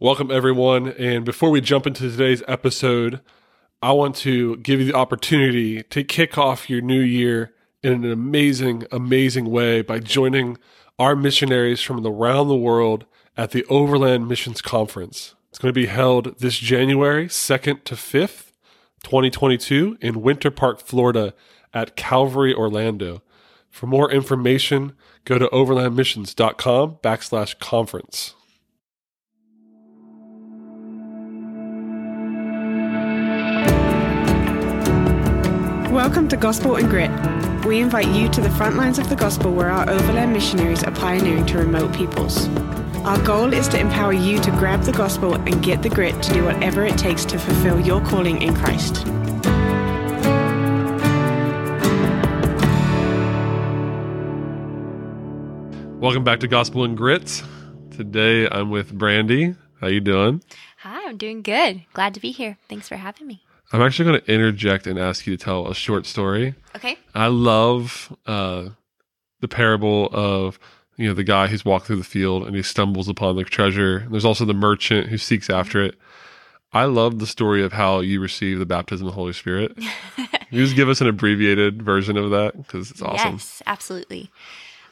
Welcome, everyone. And before we jump into today's episode, I want to give you the opportunity to kick off your new year in an amazing, amazing way by joining our missionaries from around the world at the Overland Missions Conference. It's going to be held this January 2nd to 5th, 2022, in Winter Park, Florida, at Calvary Orlando. For more information, go to overlandmissions.com backslash conference. Welcome to Gospel and Grit. We invite you to the front lines of the gospel where our overland missionaries are pioneering to remote peoples. Our goal is to empower you to grab the gospel and get the grit to do whatever it takes to fulfill your calling in Christ. Welcome back to Gospel and Grits. Today I'm with Brandy. How you doing? Hi, I'm doing good. Glad to be here. Thanks for having me. I'm actually going to interject and ask you to tell a short story. Okay. I love uh, the parable of you know the guy who's walked through the field and he stumbles upon the treasure. And there's also the merchant who seeks after it. I love the story of how you receive the baptism of the Holy Spirit. Can you just give us an abbreviated version of that because it's awesome. Yes, absolutely.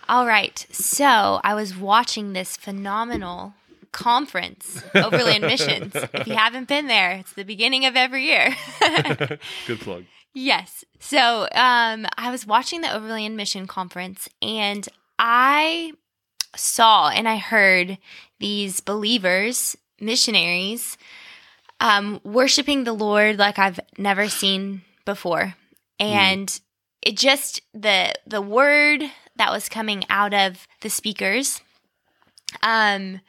All right. So I was watching this phenomenal conference, Overland Missions. If you haven't been there, it's the beginning of every year. Good plug. Yes. So um, I was watching the Overland Mission Conference and I saw and I heard these believers, missionaries, um, worshiping the Lord like I've never seen before. And it just the the word that was coming out of the speakers um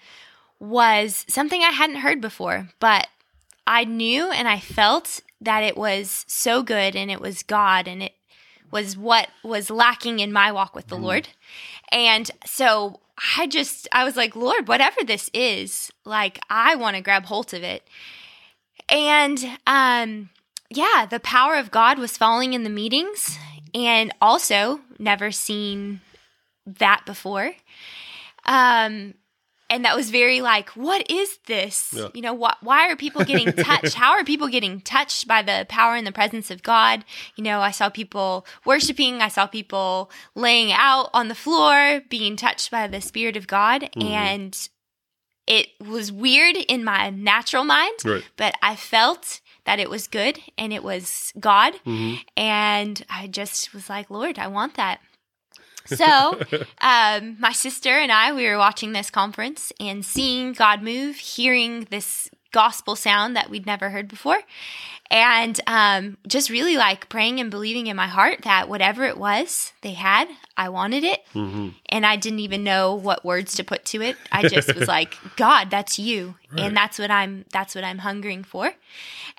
was something I hadn't heard before, but I knew and I felt that it was so good and it was God and it was what was lacking in my walk with the Lord. And so I just, I was like, Lord, whatever this is, like, I want to grab hold of it. And, um, yeah, the power of God was falling in the meetings and also never seen that before. Um, and that was very like, what is this? Yeah. You know, wh- why are people getting touched? How are people getting touched by the power and the presence of God? You know, I saw people worshiping, I saw people laying out on the floor, being touched by the Spirit of God. Mm-hmm. And it was weird in my natural mind, Right. but I felt that it was good and it was God. Mm-hmm. And I just was like, Lord, I want that. So, um, my sister and I, we were watching this conference and seeing God move, hearing this gospel sound that we'd never heard before, and um, just really like praying and believing in my heart that whatever it was they had, I wanted it, and I didn't even know what words to put to it. I just was like, God, that's you, and that's what I'm. That's what I'm hungering for,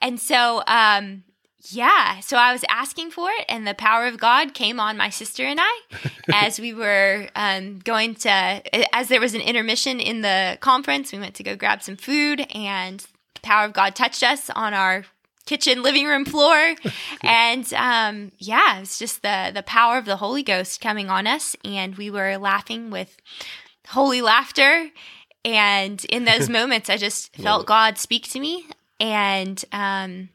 and so. Um, yeah, so I was asking for it, and the power of God came on my sister and I as we were um, going to, as there was an intermission in the conference, we went to go grab some food, and the power of God touched us on our kitchen living room floor. And um yeah it was just the the power of the holy ghost coming on us and we were laughing with holy laughter. And in those moments i just felt god speak to me and um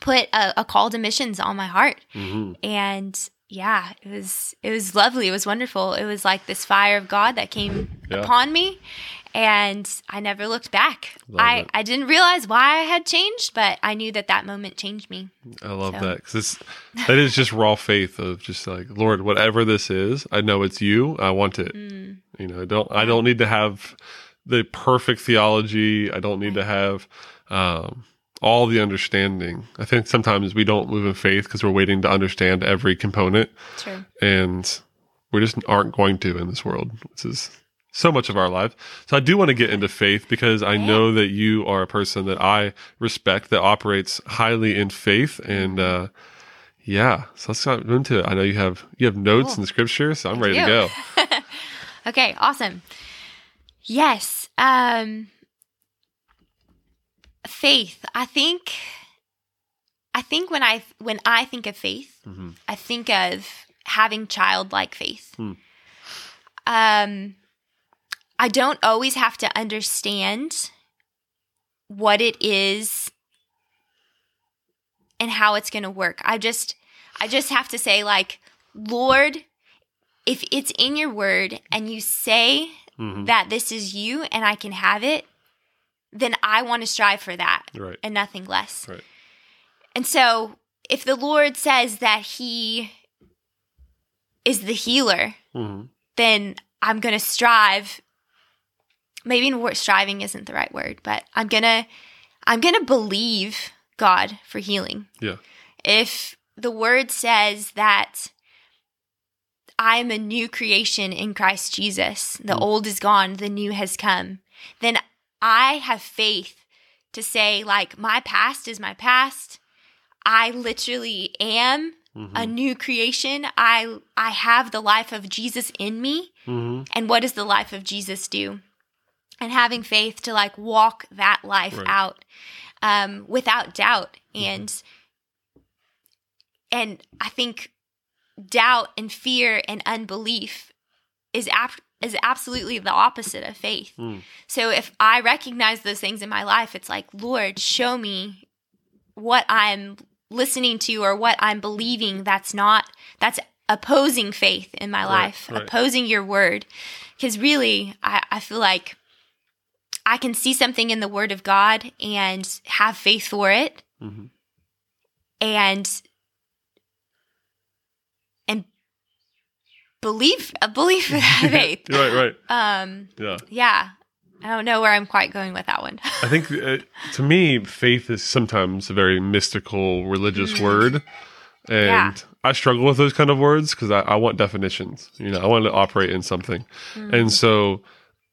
put a, a call to missions on my heart and yeah it was it was lovely it was wonderful it was like this fire of god that came Yeah. upon me and i never looked back Love i it. i didn't realize why i had changed but i knew that that moment changed me I love So- that because that is just raw faith of just like Lord, whatever this is, I know it's you. I want it. Mm. You know, I don't. I don't need to have the perfect theology. I don't need to have um, all the understanding. I think sometimes we don't move in faith because we're waiting to understand every component, True. and we just aren't going to in this world. This is so much of our life. So I do want to get into faith because I know that you are a person that I respect that operates highly in faith and uh yeah, so let's get into it. I know you have you have notes Cool. in scripture, so I'm ready to go. Okay, awesome. Yes. Um faith. I think I think when I when I think of faith, Mhm. I think of having childlike faith. Hmm. Um I don't always have to understand what it is and how it's going to work. I just I just have to say like Lord, if it's in your word and you say Mhm. that this is you and I can have it, then I want to strive for that Right. and nothing less. Right. And so if the Lord says that he is the healer, hmm then I'm going to strive. Maybe striving isn't the right word, but I'm going to I'm going to believe God for healing. Yeah. If the word says that I'm a new creation in Christ Jesus, the Mm. old is gone, the new has come, then I have faith to say, like, my past is my past. I literally am hmm a new creation. I I have the life of Jesus in me. hmm And what does the life of Jesus do? And having faith to like walk that life Right. out um, without doubt. And and I think doubt and fear and unbelief is ap- is absolutely the opposite of faith. Mm. So if I recognize those things in my life, it's like, Lord, show me what I'm listening to or what I'm believing that's not that's opposing faith in my Right, life, right. opposing your word. Because really, I, I feel like I can see something in the word of God and have faith for it hmm and and believe a belief that faith. right. Right. Um Yeah. yeah. I don't know where I'm quite going with that one. I think uh, to me, faith is sometimes a very mystical religious word. And Yeah. I struggle with those kind of words because I, I want definitions. You know, I want to operate in something. And so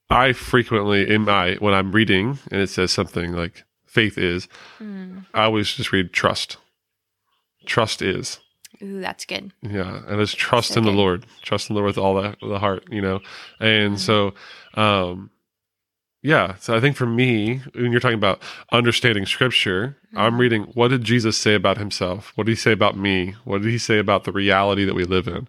I frequently, in my, when I'm reading and it says something like faith is, I always just read trust. Trust is. Ooh, that's good. Yeah, and it's trust So in the good. Lord, trust in the Lord with all the, the heart, you know. And so, um, yeah. So I think for me, when you're talking about understanding Scripture, I'm reading what did Jesus say about Himself? What did He say about me? What did He say about the reality that we live in?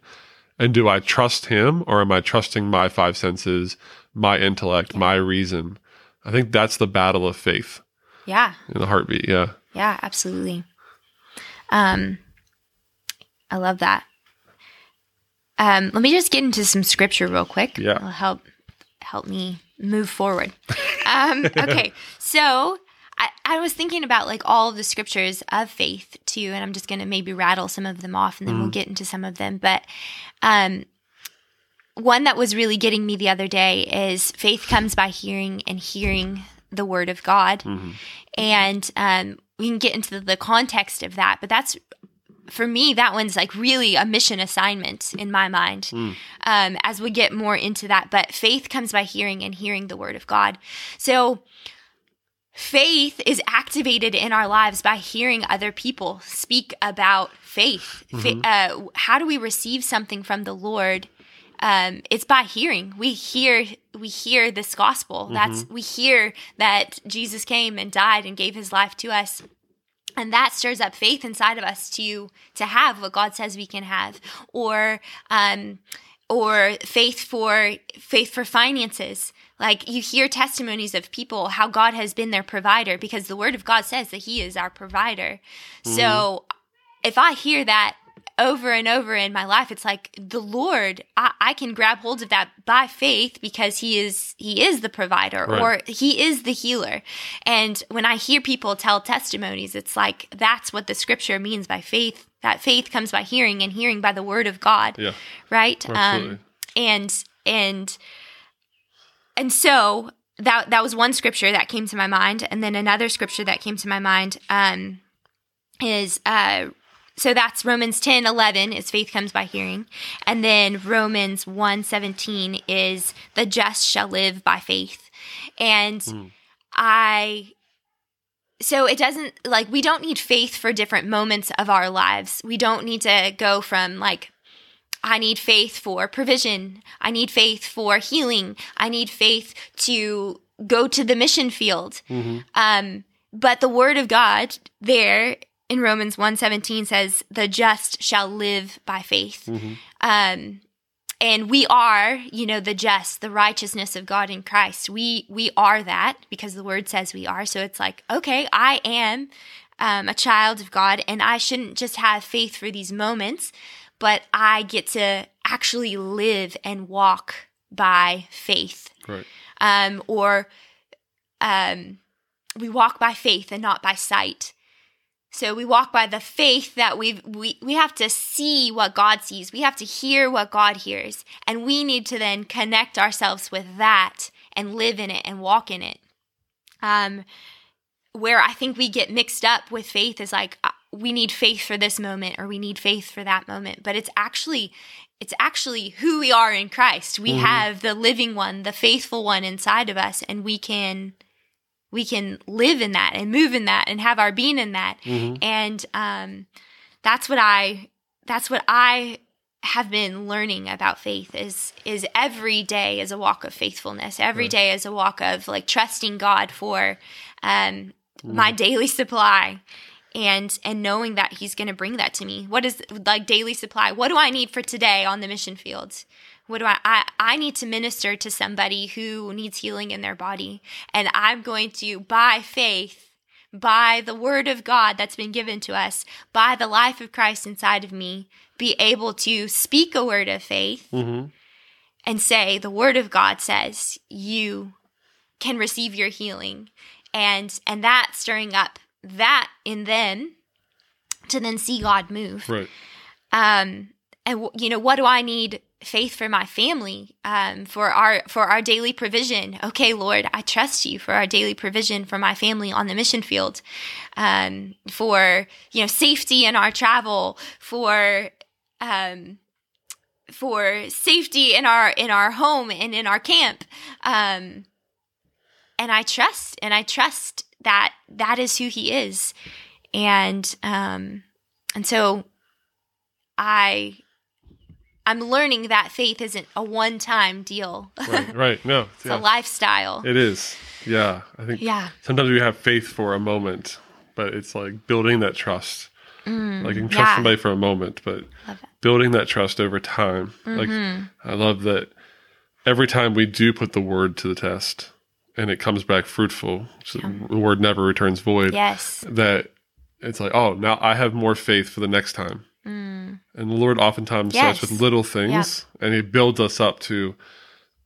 And do I trust Him, or am I trusting my five senses, my intellect, my reason? I think that's the battle of faith Yeah. in the heartbeat. Yeah. Yeah, absolutely. Um I love that. Um let me just get into some scripture real quick. Yeah. It'll help help me move forward. Um okay. So I, I was thinking about like all of the scriptures of faith too, and I'm just gonna maybe rattle some of them off and then we'll get into some of them. But um one that was really getting me the other day is faith comes by hearing and hearing the word of God and um, we can get into the, the context of that but that's for me that one's like really a mission assignment in my mind um, as we get more into that. But faith comes by hearing and hearing the word of god. So faith is activated in our lives by hearing other people speak about faith. Fa- uh, how do we receive something from the lord? Um, it's by hearing. We hear we hear this gospel. That's we hear that Jesus came and died and gave his life to us. And that stirs up faith inside of us to to have what God says we can have. Or um or faith for faith for finances. Like you hear testimonies of people how God has been their provider because the word of God says that he is our provider. So if I hear that over and over in my life, it's like the Lord, I, I can grab hold of that by faith because he is, he is the provider Right. or he is the healer. And when I hear people tell testimonies, it's like, that's what the scripture means by faith. That faith comes by hearing and hearing by the word of God. Yeah. Right. Absolutely. Um, and, and, and so that, that was one scripture that came to my mind. And then another scripture that came to my mind, um, is, uh, so that's Romans 10 11 is faith comes by hearing. And then Romans 1 17 is the just shall live by faith. And I, so it doesn't like we don't need faith for different moments of our lives. We don't need to go from like, I need faith for provision. I need faith for healing. I need faith to go to the mission field. Um, but the word of God there in Romans 1:17 says, "The just shall live by faith." Um, and we are, you know, the just, the righteousness of God in Christ. We we are that because the word says we are. So it's like, okay, I am um, a child of God, and I shouldn't just have faith for these moments, but I get to actually live and walk by faith. Right. Um, or um, we walk by faith and not by sight. So we walk by the faith that we we we have to see what God sees. We have to hear what God hears, and we need to then connect ourselves with that and live in it and walk in it. Um, where I think we get mixed up with faith is like uh, we need faith for this moment or we need faith for that moment, but it's actually it's actually who we are in Christ. We have the living one, the faithful one inside of us, and we can we can live in that and move in that and have our being in that. And um, that's what I that's what I have been learning about faith is is every day is a walk of faithfulness. Every day is a walk of like trusting God for um, my daily supply and and knowing that he's going to bring that to me. What is like daily supply? What do I need for today on the mission field? What do I, I I need to minister to somebody who needs healing in their body and I'm going to by faith by the word of God that's been given to us, by the life of Christ inside of me, be able to speak a word of faith and say, the word of God says you can receive your healing. And and that stirring up that in them to then see God move Right. um and you know what do i need faith for my family um for our for our daily provision. Okay lord i trust you for our daily provision for my family on the mission field um for you know safety in our travel for um for safety in our in our home and in our camp. Um and i trust and i trust that that is who he is. And um and so I I'm learning that faith isn't a one-time deal. Right. Right. No. it's yeah. a lifestyle. It is. Yeah. I think yeah. sometimes we have faith for a moment, but it's like building that trust. like you can trust Mm, yeah. somebody for a moment, but building that trust over time. Like Mm-hmm. I love that every time we do put the word to the test and it comes back fruitful, so the word never returns void. Yes. That it's like, oh, now I have more faith for the next time. And the Lord oftentimes starts Mm. With little things and He builds us up to,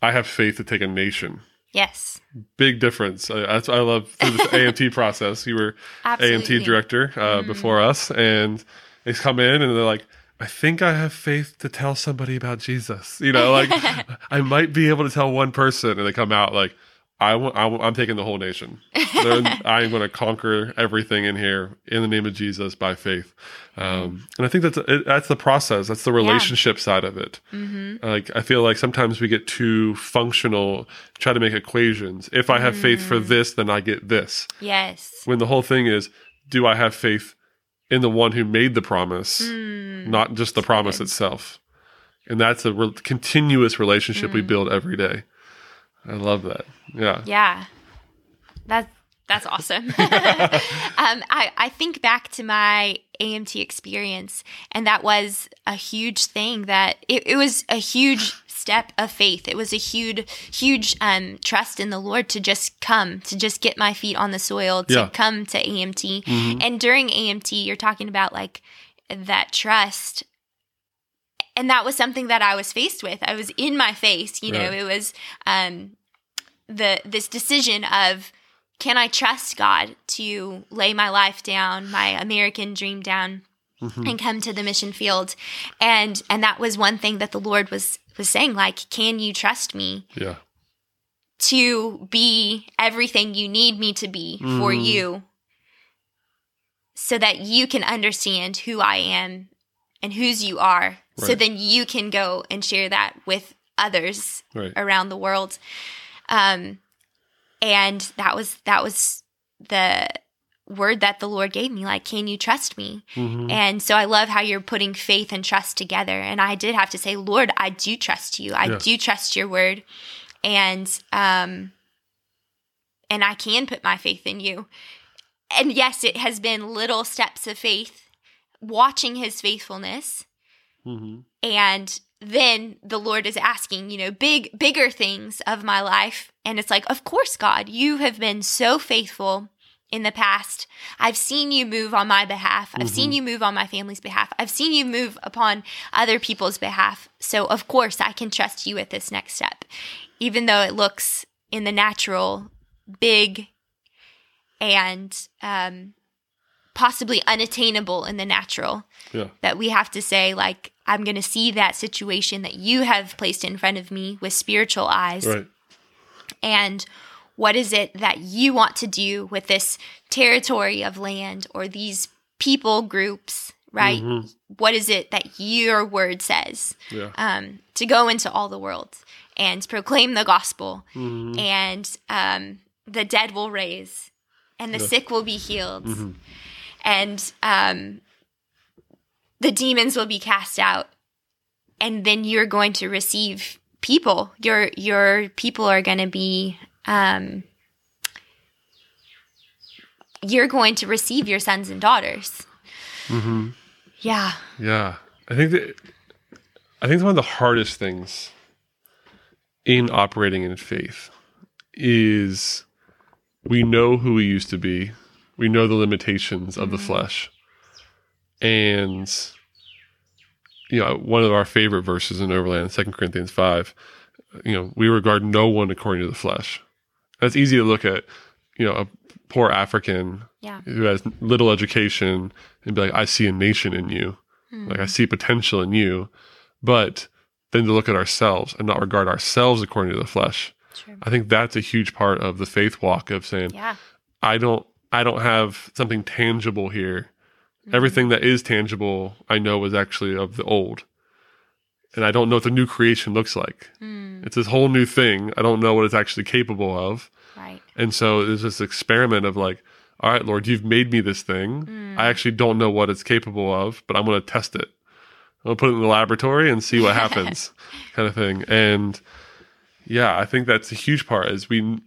I have faith to take a nation. Yes. Big difference. I, that's I love through this AMT process. You were Absolutely. AMT director uh, before us, and they come in and they're like, I think I have faith to tell somebody about Jesus. You know, like I might be able to tell one person, and they come out like, I w- I w- I'm taking the whole nation. I'm going to conquer everything in here in the name of Jesus by faith. Um, mm-hmm. and I think that's it, that's the process. That's the relationship side of it. Mm-hmm. Like I feel like sometimes we get too functional, try to make equations. If I have faith for mm. this, then I get this. Yes. When the whole thing is, do I have faith in the one who made the promise, mm. not just the promise itself? And that's a re- continuous relationship we mm. build every day. I love that. Yeah. Yeah. That's that's awesome. um, I, I think back to my AMT experience, and that was a huge thing that it, it was a huge step of faith. It was a huge, huge um, trust in the Lord to just come, to just get my feet on the soil, to Yeah. come to AMT. And during AMT, you're talking about like that trust and that was something that I was faced with. I was in my face, you know, Right. it was um the this decision of can I trust God to lay my life down, my American dream down and come to the mission field. And and that was one thing that the Lord was was saying like can you trust me Yeah. to be everything you need me to be for you so that you can understand who I am and whose you are. So then you can go and share that with others Right. around the world. Um and that was that was the word that the Lord gave me like can you trust me? And so I love how you're putting faith and trust together and I did have to say Lord, I do trust you. I Yeah. do trust your word and um and I can put my faith in you. And yes, it has been little steps of faith watching his faithfulness hmm and then the Lord is asking, you know, big, bigger things of my life. And it's like, of course, God, you have been so faithful in the past. I've seen you move on my behalf. I've mm-hmm. seen you move on my family's behalf. I've seen you move upon other people's behalf. So, of course, I can trust you with this next step, even though it looks in the natural big and um, possibly unattainable in the natural. Yeah. That we have to say, like, I'm going to see that situation that you have placed in front of me with spiritual eyes. Right. And what is it that you want to do with this territory of land or these people groups, right? Mm-hmm. What is it that your word says? Yeah. Um, to go into all the world and proclaim the gospel, mm-hmm. and um, the dead will raise, and the yeah. sick will be healed, mm-hmm. And um, the demons will be cast out, and then you're going to receive people. Your your people are going to be um, you're going to receive your sons and daughters. Mm-hmm. Yeah. Yeah. I think that I think one of the hardest things in operating in faith is we know who we used to be. We know the limitations of mm-hmm. the flesh. And you know, one of our favorite verses in Overland, Second Corinthians 5, you know, we regard no one according to the flesh. That's easy to look at, you know, a poor African yeah. who has little education and be like, I see a nation in you. Mm. Like I see potential in you. But then to look at ourselves and not regard ourselves according to the flesh. True. I think that's a huge part of the faith walk of saying, yeah. I don't I don't have something tangible here. Mm. Everything that is tangible I know is actually of the old. And I don't know what the new creation looks like. Mm. It's this whole new thing. I don't know what it's actually capable of. Right. And so there's this experiment of like, all right, Lord, you've made me this thing. Mm. I actually don't know what it's capable of, but I'm going to test it. I'll put it in the laboratory and see what happens, kind of thing. And yeah, I think that's a huge part. Is we,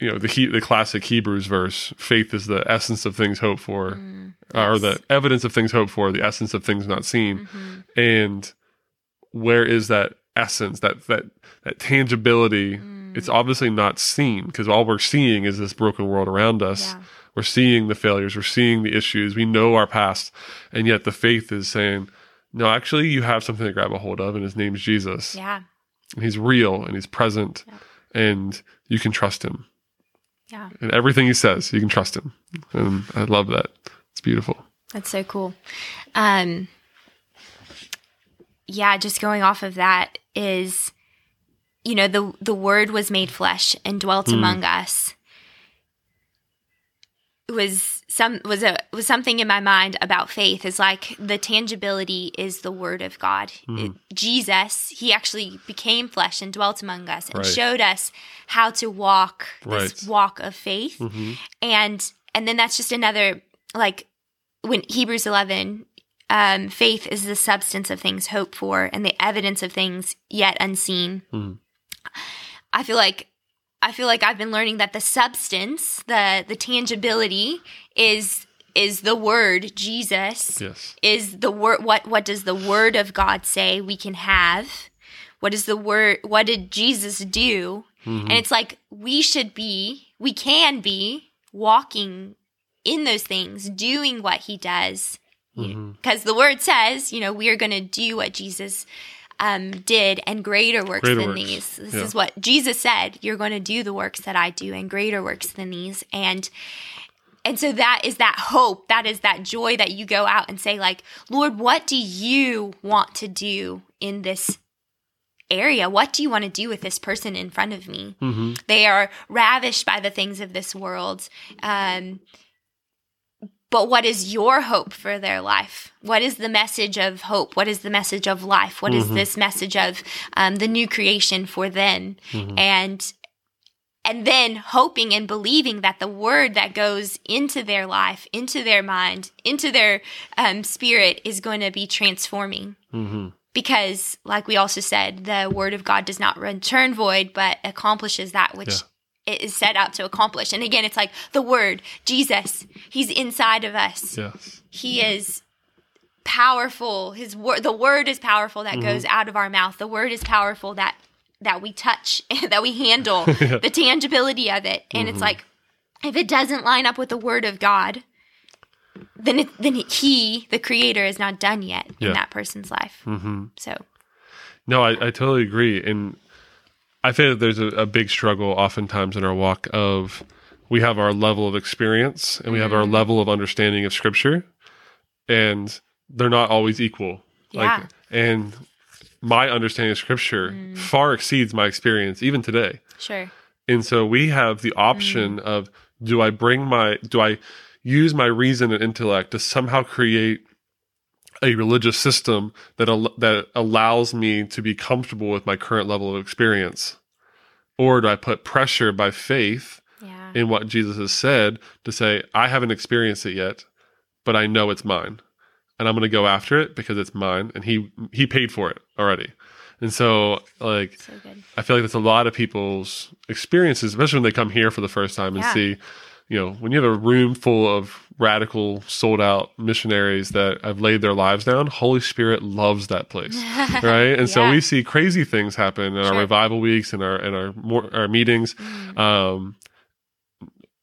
you know, the he, the classic Hebrews verse: "Faith is the essence of things hoped for, mm. yes. or the evidence of things hoped for, the essence of things not seen." Mm-hmm. And where is that essence, that that that tangibility? Mm it's obviously not seen because all we're seeing is this broken world around us. Yeah. We're seeing the failures, we're seeing the issues, we know our past, and yet the faith is saying, no, actually, you have something to grab a hold of, and his name's Jesus. Yeah. And he's real and he's present, yeah. and you can trust him. Yeah. And everything he says, you can trust him. And I love that. It's beautiful. That's so cool. Um, yeah, just going off of that is you know the the word was made flesh and dwelt mm. among us was some was a was something in my mind about faith is like the tangibility is the word of God. Mm. It, Jesus, he actually became flesh and dwelt among us and right. showed us how to walk this right. walk of faith. Mm-hmm. And and then that's just another like when Hebrews 11 um, faith is the substance of things hoped for and the evidence of things yet unseen. Mm. I feel like I feel like I've been learning that the substance, the the tangibility is is the word Jesus. Yes. Is the word what what does the word of God say we can have? What is the word what did Jesus do? Mm-hmm. And it's like we should be, we can be walking in those things, doing what he does. Because mm-hmm. the word says, you know, we are going to do what Jesus um, did and greater works greater than works. these. This yeah. is what Jesus said. You're going to do the works that I do and greater works than these. And and so that is that hope, that is that joy that you go out and say like, Lord, what do you want to do in this area? What do you want to do with this person in front of me? Mm-hmm. They are ravished by the things of this world. Um, but what is your hope for their life? What is the message of hope? What is the message of life? What mm-hmm. is this message of um, the new creation for them? Mm-hmm. And and then hoping and believing that the word that goes into their life, into their mind, into their um, spirit is going to be transforming. Mm-hmm. Because, like we also said, the word of God does not return void, but accomplishes that which yeah it is set out to accomplish. And again, it's like the word, Jesus, he's inside of us. Yes. He is powerful his word the word is powerful that goes out of our mouth the word is powerful that that we touch that we handle the tangibility of it and it's like if it doesn't line up with the word of god then it, then he the creator is not done yet Yeah. in that person's life mm-hmm. so No, I, I totally agree. And I feel that there's a, a big struggle oftentimes in our walk of we have our level of experience and we have our mm-hmm. level of understanding of scripture and they're not always equal. Yeah. and my understanding of scripture mm. far exceeds my experience even today. sure And so we have the option mm. of do I bring my do I use my reason and intellect to somehow create a religious system that al- that allows me to be comfortable with my current level of experience or do I put pressure by faith yeah in what Jesus has said to say I haven't experienced it yet but I know it's mine and I'm going to go after it because it's mine and he he paid for it already. And so like so I feel like that's a lot of people's experiences, especially when they come here for the first time and Yeah. see, you know, when you have a room full of radical, sold out missionaries that have laid their lives down, Holy Spirit loves that place, right? And so we see crazy things happen in our Sure. Mm. revival weeks and our and our more, our meetings. Um,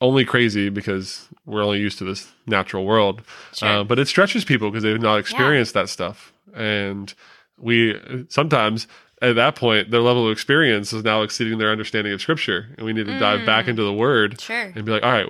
only crazy because we're only used to this natural world, Sure. uh, but it stretches people because they've not experienced that stuff, and we sometimes at that point their level of experience is now exceeding their understanding of scripture and we need to dive back into the word Mm. Sure. and be like all right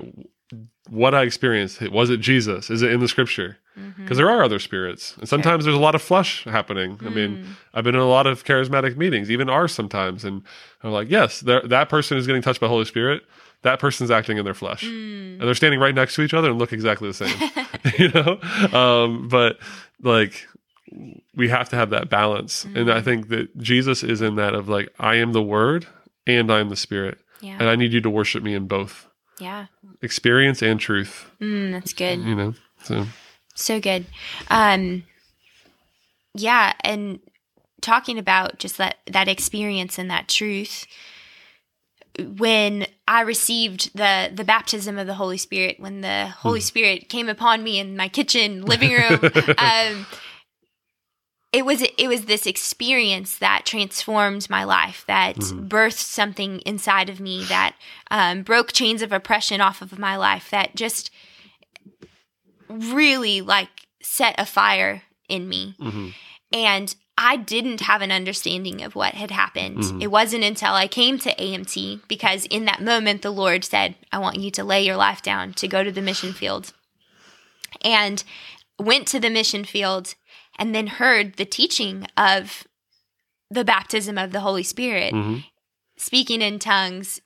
what i experienced was it jesus? Is it in the scripture? Mm-hmm. because there are other spirits. And sometimes there's a lot of flesh happening. I Mm. mean i've been in a lot of charismatic meetings even ours sometimes and i'm like yes that person is getting touched by holy spirit. That person's acting in their flesh. Mm. and they're standing right next to each other and look exactly the same you know? Um, but like we have to have that balance. And i think that jesus is in that of like i am the word and i am the spirit. Yeah. and i need you to worship me in both Yeah. experience and truth Mm, that's good. you know so So good. Um yeah, and talking about just that that experience and that truth when I received the the baptism of the Holy Spirit, when the Holy Spirit came upon me in my kitchen, living room, um it was it was this experience that transformed my life that mm-hmm. birthed something inside of me that um, broke chains of oppression off of my life that just really like set a fire in me. Mm-hmm. And i didn't have an understanding of what had happened. Mm-hmm. It wasn't until i came to amt because in that moment the lord said i want you to lay your life down to go to the mission field. And went to the mission field and then heard the teaching of the baptism of the holy spirit mhm. speaking in tongues.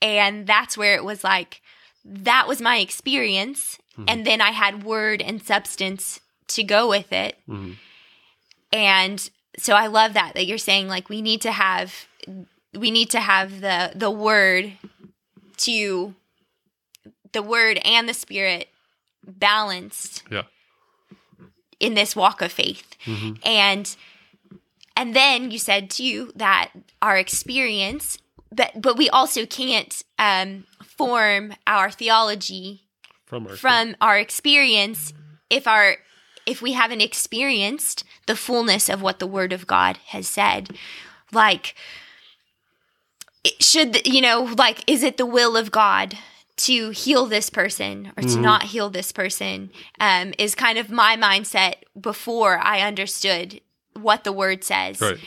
And that's where it was like, that was my experience. And then I had word and substance to go with it. Mhm. And so I love that, that you're saying like, we need to have, we need to have the, the word to the word and the spirit balanced yeah in this walk of faith. And and then you said too that our experience but but we also can't um form our theology from our from our experience if our if we haven't experienced the fullness of what the word of God has said like it should you know like is it the will of God to heal this person or to not heal this person um, is kind of my mindset before I understood what the word says. Right.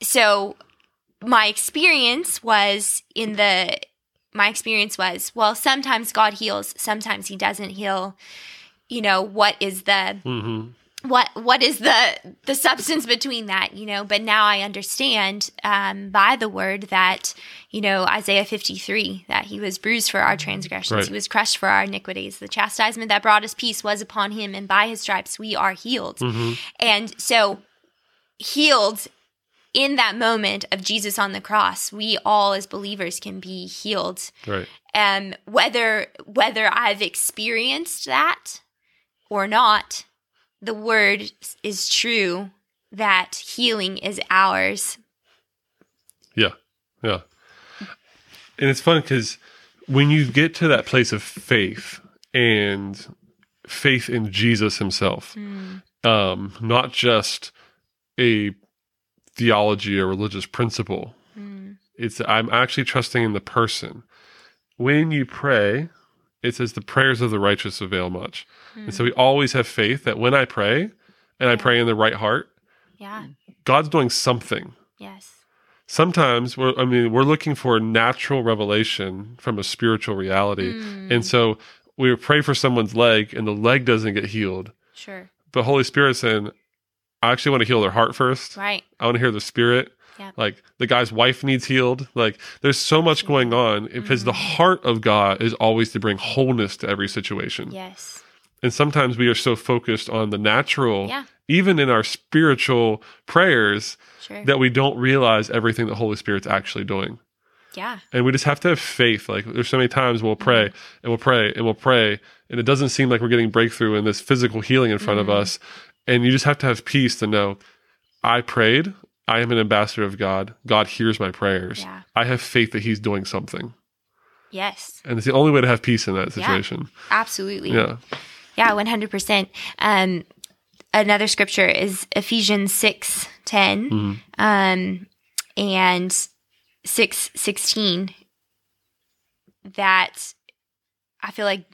So my experience was in the my experience was well sometimes god heals sometimes he doesn't heal. You know what is the hmm what what is the the substance between that you know? But now i understand um, by the word that you know isaiah 53 that he was bruised for our transgressions. Right. he was crushed for our iniquities. The chastisement that brought us peace was upon him and by his stripes we are healed. And so healed in that moment of jesus on the cross we all as believers can be healed. Right. Um, whether whether I've experienced that or not, the word is true that healing is ours. Yeah, yeah. And it's fun because when you get to that place of faith and faith in Jesus himself, um, not just a theology or religious principle. It's I'm actually trusting in the person. When you pray, it says the prayers of the righteous avail much. And so we always have faith that when I pray and I pray in the right heart, Yeah. God's doing something. Yes. Sometimes we're I mean, we're looking for natural revelation from a spiritual reality. Mm. And so we pray for someone's leg and the leg doesn't get healed. Sure. But Holy Spirit's saying, I actually want to heal their heart first. Right. I want to hear the spirit. Like the guy's wife needs healed. Like there's so much going on because the Mm-hmm. heart of God is always to bring wholeness to every situation. Yes. And sometimes we are so focused on the natural, Yeah. even in our spiritual prayers, Sure. that we don't realize everything the Holy Spirit's actually doing. yeah. And we just have to have faith. Like there's so many times we'll pray Mm-hmm. and we'll pray and we'll pray, and it doesn't seem like we're getting breakthrough in this physical healing in front Mm-hmm. of us. And you just have to have peace to know I prayed. I am an ambassador of God. God hears my prayers. Yeah. I have faith that He's doing something. Yes. And it's the only way to have peace in that Yeah. situation. Absolutely. Yeah. Yeah, one hundred percent. Um, another scripture is Ephesians six ten, um, and six sixteen. That I feel like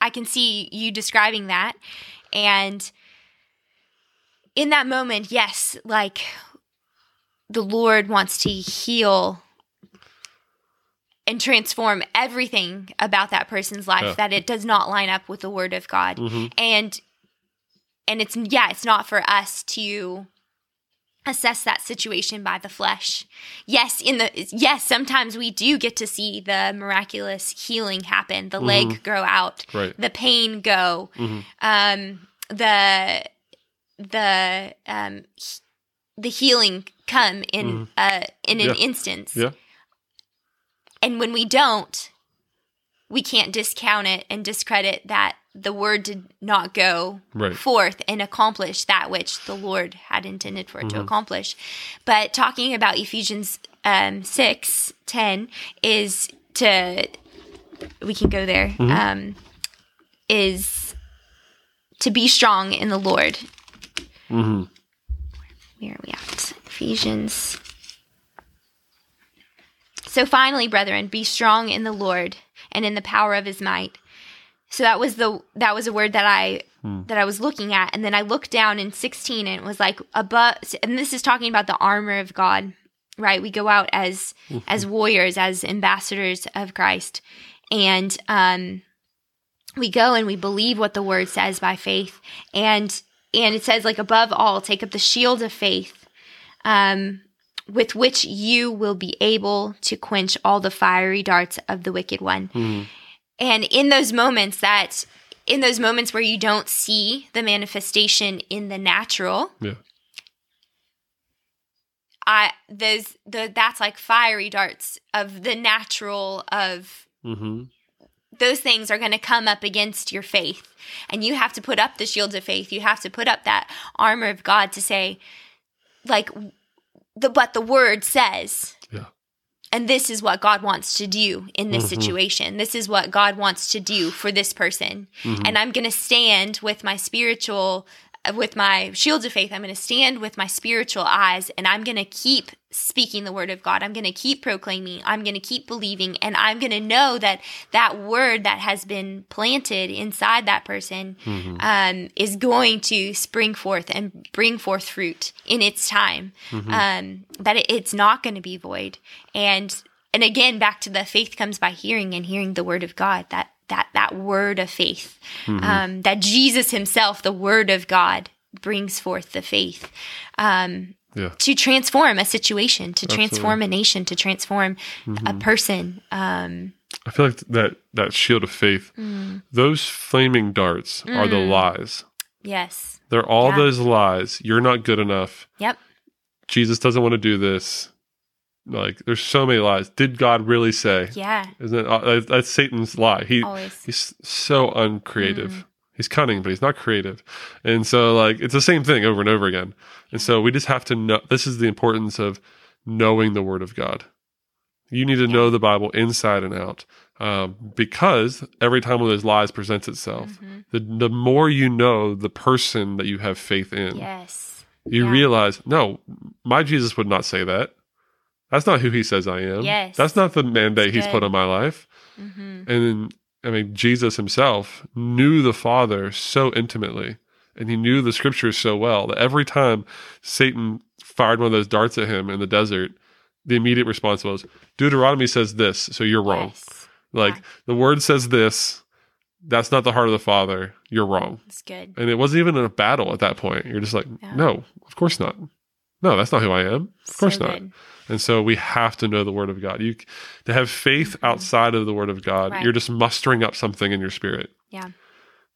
I can see you describing that, and in that moment, yes, like the Lord wants to heal and transform everything about that person's life Yeah. that it does not line up with the word of God. Mhm. And and it's yeah, it's not for us to assess that situation by the flesh. Yes, in the yes, sometimes we do get to see the miraculous healing happen, the leg grow out, Right. the pain go, Mhm. um, the the um, he- the healing come in uh, in an. Yeah. instance. Yeah. And when we don't, we can't discount it and discredit that the word did not go Right. forth and accomplish that which the Lord had intended for it Mm-hmm. to accomplish. But talking about Ephesians um, 6 10 is to, we can go there. Mm-hmm. Um, is to be strong in the Lord. Hmm Where are we at? Ephesians. So finally, brethren, be strong in the Lord and in the power of his might. So that was the that was a word that I that I was looking at, and then I looked down in sixteen, and it was like above. And this is talking about the armor of God, right? We go out as as warriors, as ambassadors of Christ, and um, we go and we believe what the word says by faith, and and it says like above all, take up the shield of faith, um, with which you will be able to quench all the fiery darts of the wicked one. And in those moments that in those moments where you don't see the manifestation in the natural, Yeah. I those the that's like fiery darts of the natural of hmm those things are going to come up against your faith. And you have to put up the shields of faith. You have to put up that armor of god to say like the but the word says. Yeah. and this is what god wants to do in this mm-hmm. situation. This is what god wants to do for this person. Mm-hmm. And i'm going to stand with my spiritual with my shields of faith i'm going to stand with my spiritual eyes and i'm going to keep speaking the word of god. I'm going to keep proclaiming i'm going to keep believing and i'm going to know that that word that has been planted inside that person um, is going to spring forth and bring forth fruit in its time. Um, that it, it's not going to be void. And and again back to the faith comes by hearing and hearing the word of god that that that word of faith um, that jesus himself the word of god brings forth the faith um, Yeah. to transform a situation to transform a nation to transform a person um, I feel like that that shield of faith, Mm. those flaming darts are the lies. yes They're all Yeah. those lies. You're not good enough. yep Jesus doesn't want to do this. Like there's so many lies. Did God really say? yeah Isn't it? uh, That's Satan's lie. He always he's so uncreative. Mm. He's cunning, but he's not creative. And so like it's the same thing over and over again. And so we just have to know this is the importance of knowing the word of God. You need to know the Bible inside and out. Um, because every time one of those lies presents itself, Mm-hmm. the, the more you know the person that you have faith in, Yes. you Yeah. realize, no, my Jesus would not say that. That's not who he says I am. Yes. That's not the mandate he's put on my life. hmm And then, I mean, Jesus himself knew the Father so intimately, and he knew the scriptures so well that every time Satan fired one of those darts at him in the desert, the immediate response was, Deuteronomy says this, so you're wrong. Yes. Like, Yeah. the word says this, that's not the heart of the Father, you're wrong. It's good. And it wasn't even a battle at that point. You're just like, Yeah. no, of course not. No, that's not who I am. Of course So not. good. And so we have to know the word of God. You to have faith outside of the word of God, Mm-hmm. Right. you're just mustering up something in your spirit. Yeah.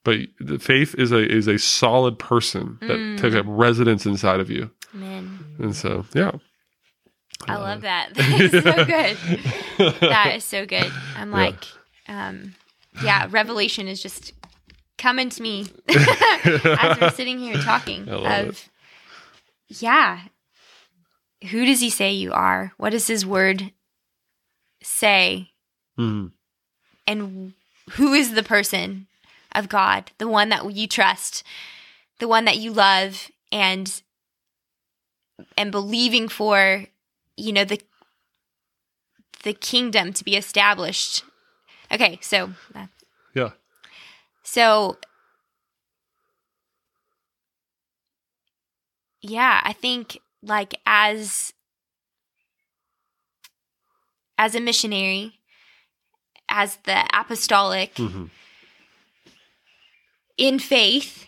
But the faith is a is a solid person that Mm. takes up residence inside of you. Amen. And so, yeah. I love that. That is so good. That is so good. I'm Yeah. like, um, yeah, Revelation is just coming to me as we're sitting here talking I love of, yeah, who does he say you are? What does his word say? Mhm. And who is the person of God, the one that you trust, the one that you love, and and believing for, you know, the the kingdom to be established. Okay, so that- Yeah. so yeah, I think like as as a missionary, as the apostolic Mhm. in faith,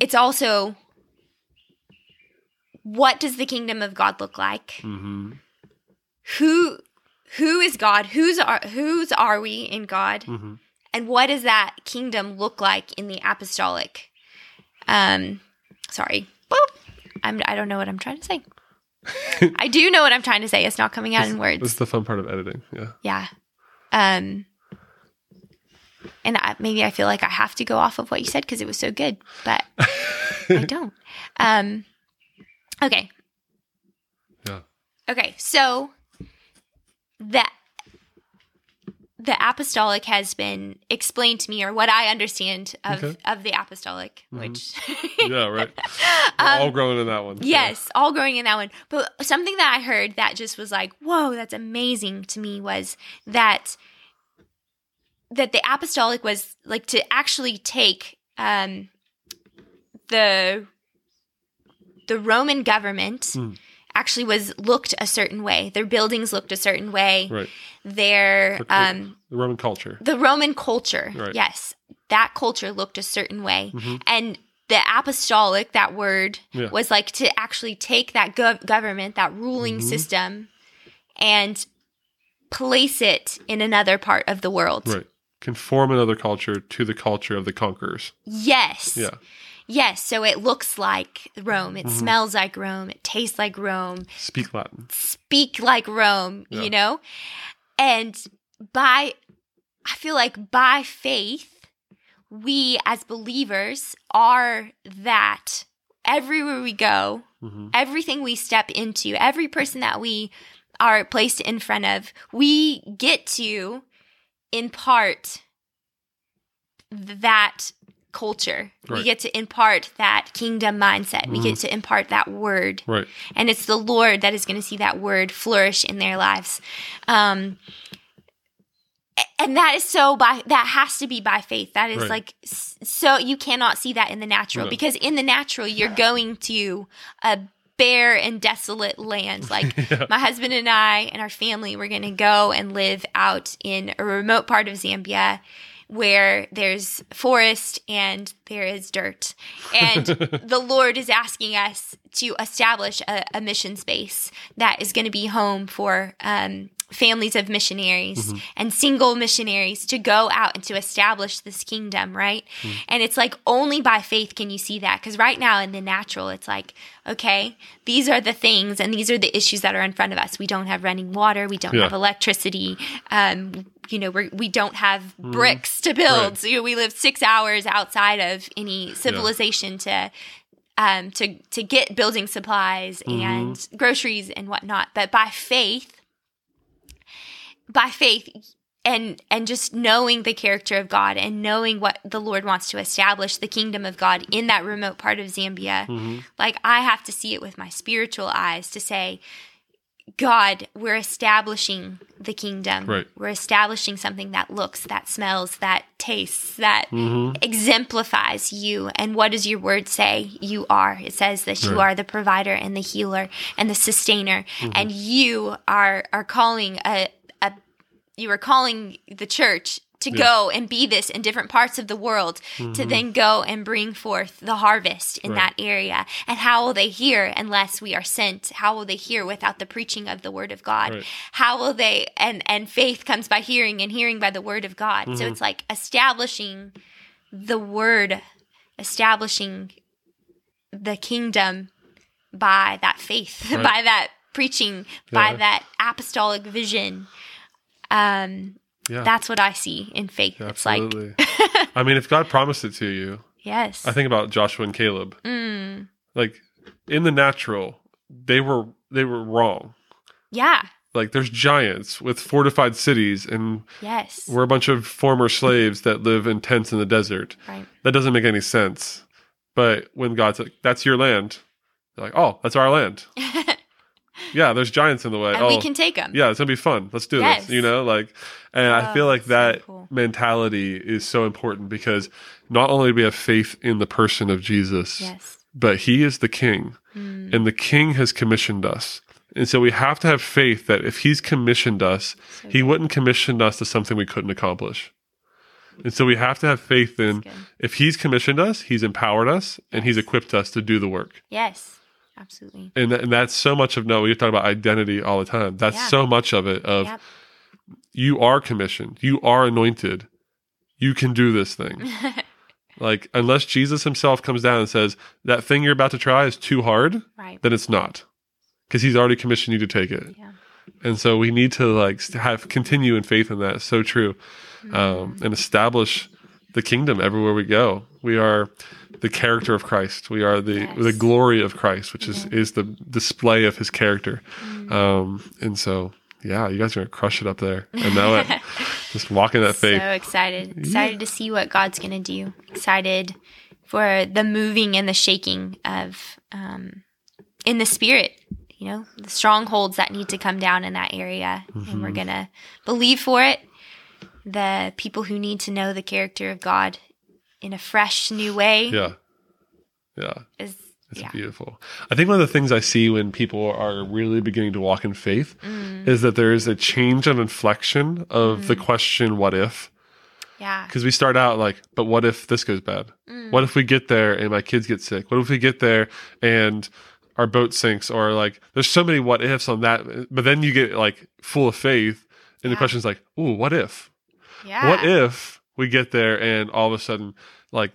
it's also what does the kingdom of God look like? Mhm. Who who is God? Who's are whose are we in God? Mhm. and what does that kingdom look like in the apostolic um sorry Boop. I'm, i don't know what i'm trying to say i do know what i'm trying to say it's not coming out in words. That's words the fun part of editing. Yeah. yeah um and I, maybe i feel like i have to go off of what you said because it was so good but i don't um okay Yeah. okay so that the apostolic has been explained to me or what i understand of Okay. of the apostolic Mhm. which Yeah, right. We're all growing in that one. Um, Yes, all growing in that one. But something that I heard that just was like, whoa, that's amazing to me was that that the apostolic was like to actually take um the the Roman government Hmm. Actually was looked a certain way. Their buildings looked a certain way. Right. Their Okay. um The Roman culture. the Roman culture, Right. yes, that culture looked a certain way, Mhm. and the apostolic, that word, Yeah. was like to actually take that gov- government, that ruling Mhm. system, and place it in another part of the world. Right. Conform another culture to the culture of the conquerors. Yes, Yeah. Yes. So it looks like Rome. Mm-hmm. It smells like Rome. It tastes like Rome. Speak Latin. speak like Rome, Yeah. you know? And by, I feel like by faith, we as believers are that everywhere we go, hmm everything we step into, every person that we are placed in front of, we get to impart that culture. We get to impart that kingdom mindset. We get to impart that word Right. and it's the Lord that is going to see that word flourish in their lives. Um, and that is so by that has to be by faith. That is Right. like so you cannot see that in the natural because in the natural you're going to a bare and desolate land. Like Yeah. my husband and I and our family we're going to go and live out in a remote part of Zambia where there's forest and there is dirt. And the Lord is asking us to establish a, a mission space that is going to be home for um, families of missionaries and single missionaries to go out and to establish this kingdom, right? And it's like only by faith can you see that. Because right now in the natural, it's like, okay, these are the things and these are the issues that are in front of us. We don't have running water, we don't Yeah. have electricity. Um, you know, we're, we don't have bricks to build. Right. So, you know, we live six hours outside of any civilization to um, to to get building supplies and groceries and whatnot. But by faith, by faith and and just knowing the character of God and knowing what the Lord wants to establish the kingdom of God in that remote part of Zambia. Mm-hmm. Like I have to see it with my spiritual eyes to say, God, we're establishing the kingdom. Right. We're establishing something that looks, that smells, that tastes, that Mm-hmm. exemplifies you. And what does your word say? You are. It says that you are the provider and the healer and the sustainer. Mm-hmm. And you are are calling a, a you are calling the church to go and be this in different parts of the world to then go and bring forth the harvest in Mm-hmm. Right. that area. And how will they hear unless we are sent? How will they hear without the preaching of the word of God? Right. How will they and and faith comes by hearing and hearing by the word of God. So Mm-hmm. it's like establishing the word, establishing the kingdom by that faith, Right. by that preaching, by that apostolic vision. Um, Yeah. that's what I see in faith. It's like, I mean, if God promised it to you, yes, I think about Joshua and Caleb. Mm, Like in the natural, they were they were wrong. yeah, Like there's giants with fortified cities, and yes, we're a bunch of former slaves that live in tents in the desert. right, That doesn't make any sense. But when God's like, "That's your land," they're like, "Oh, that's our land." yeah, there's giants in the way. and oh, we can take them. yeah, it's gonna be fun. Let's do Yes. this. You know, like, and I Oh, feel like that's so that cool. mentality is so important because not only do we have faith in the person of Jesus, Yes, but he is the king Mm, and the king has commissioned us. And so we have to have faith that if he's commissioned us, so he good. wouldn't commission us to something we couldn't accomplish. And so we have to have faith in if he's commissioned us, he's empowered us and he's equipped us to do the work. Yes, absolutely. And, that, and that's so much of no, we talk about identity all the time. That's Yeah. so much of it of Yep. you are commissioned, you are anointed, you can do this thing. like unless Jesus himself comes down and says that thing you're about to try is too hard, right. then it's not because he's already commissioned you to take it. Yeah. And so we need to like have continue in faith in that. So true. Um, and establish the kingdom everywhere we go. We are the character of Christ. We are the Yes. the glory of Christ, which is is the display of his character. Um, and so yeah, you guys are gonna crush it up there. And now I know it. Just walking that faith. So excited. Excited to see what God's going to do. Excited for the moving and the shaking of, um, in the spirit, you know, the strongholds that need to come down in that area. And Mm-hmm. we're going to believe for it. The people who need to know the character of God in a fresh, new way yeah. Yeah. is, It's yeah. beautiful. I think one of the things I see when people are really beginning to walk in faith Mm. is that there is a change of inflection of Mm. the question, what if? Yeah. Because we start out like, but what if this goes bad? Mm. What if we get there and my kids get sick? What if we get there and our boat sinks? Or like, there's so many what ifs on that. But then you get like full of faith. And the question is like, ooh, what if? Yeah. What if we get there and all of a sudden, like,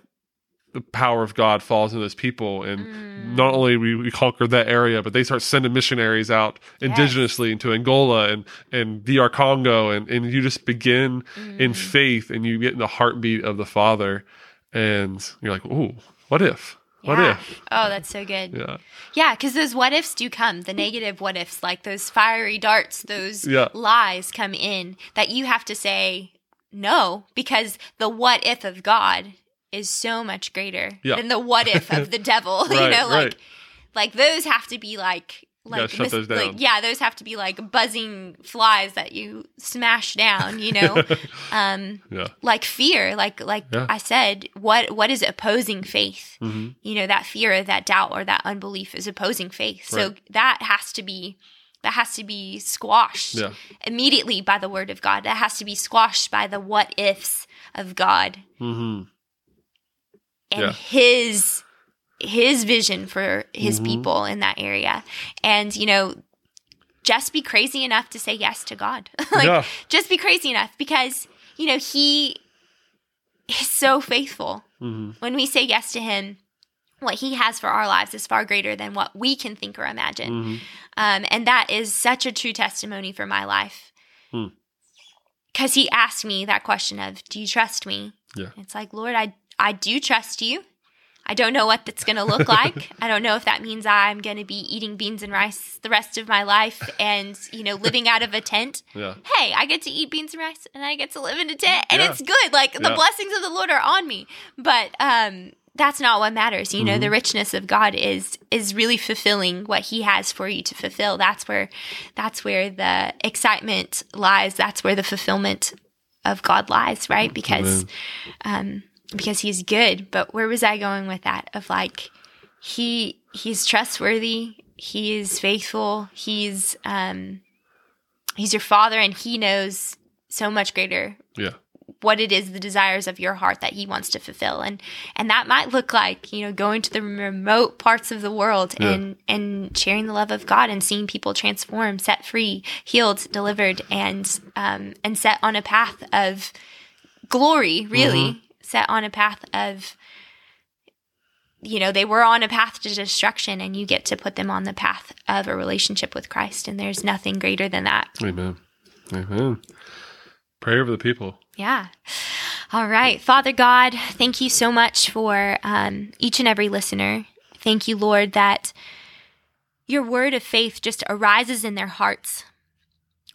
the power of God falls into those people, and Mm. not only we, we conquer that area, but they start sending missionaries out indigenously into Angola and and DR Congo, and and you just begin in Mm. faith, and you get in the heartbeat of the Father, and you're like, ooh, what if? What Yeah. if? Oh, that's so good. Yeah, Yeah, because those what ifs do come, the negative what ifs, like those fiery darts, those Yeah. lies come in that you have to say no, because the what if of God is so much greater Yeah. than the what if of the devil. you know, like right. like those have to be like like, shut those like yeah, those have to be like buzzing flies that you smash down, you know. um yeah, like fear like like Yeah. i said what what is opposing faith hmm you know that fear or that doubt or that unbelief is opposing faith so that has to be that has to be squashed yeah, immediately by the word of god. That has to be squashed by the what ifs of god. Hmm and Yeah. his his vision for his Mhm. people in that area. And you know just be crazy enough to say yes to god. Like yeah, just be crazy enough because you know he is so faithful hmm when we say yes to him what he has for our lives is far greater than what we can think or imagine hmm um, and that is such a true testimony for my life Hmm. because he asked me that question of do you trust me Yeah. it's like lord i i do trust you I don't know what that's going to look like. I don't know if that means I'm going to be eating beans and rice the rest of my life and, you know, living out of a tent. Yeah. Hey, I get to eat beans and rice and I get to live in a tent and Yeah. it's good. Like the blessings of the Lord are on me. But um that's not what matters. You know, Mm-hmm. the richness of God is is really fulfilling what he has for you to fulfill. That's where that's where the excitement lies. That's where the fulfillment of God lies, right? Because um because he's good. But where was I going with that? Of like he he's trustworthy, he is faithful, he's um he's your father and he knows so much greater Yeah. What it is the desires of your heart that he wants to fulfill and and that might look like you know going to the remote parts of the world Yeah. and and sharing the love of god and seeing people transform set free healed delivered and um and set on a path of glory really set on a path of you know they were on a path to destruction and you get to put them on the path of a relationship with christ and there's nothing greater than that Amen. Amen. Pray over the people. Yeah. All right. Father God, thank you so much for um, each and every listener. Thank you, Lord, that your word of faith just arises in their hearts.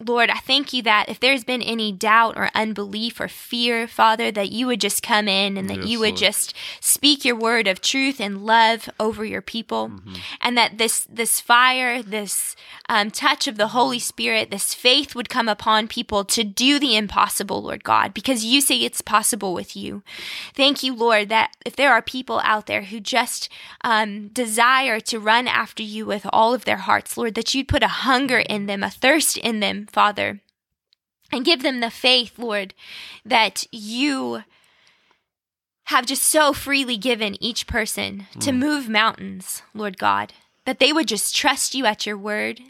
Lord, I thank you that if there's been any doubt or unbelief or fear, Father, that you would just come in and that Yes, you would Lord. just speak your word of truth and love over your people, Mm-hmm. and that this this fire, this um, touch of the Holy Spirit, this faith would come upon people to do the impossible, Lord God, because you say it's possible with you. Thank you, Lord, that if there are people out there who just um, desire to run after you with all of their hearts, Lord, that you'd put a hunger in them, a thirst in them, Father, and give them the faith, Lord, that you have just so freely given each person to mm. move mountains, Lord God, that they would just trust you at your word,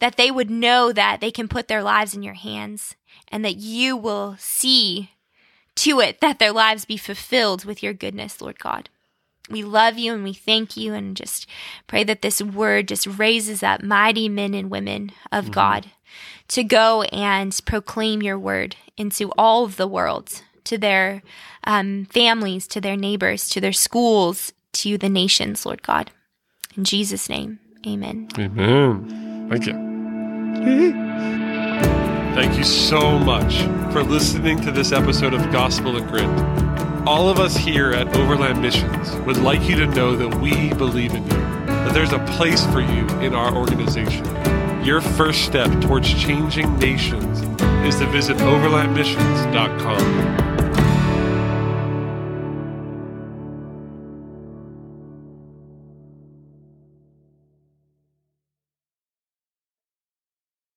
that they would know that they can put their lives in your hands, and that you will see to it that their lives be fulfilled with your goodness, Lord God. We love you and we thank you and just pray that this word just raises up mighty men and women of God to go and proclaim your word into all of the world, to their um, families, to their neighbors, to their schools, to the nations, Lord God. In Jesus' name, amen. Amen. Thank you. Thank you so much for listening to this episode of Gospel and Grit. All of us here at Overland Missions would like you to know that we believe in you, that there's a place for you in our organization. Your first step towards changing nations is to visit overlandmissions.com.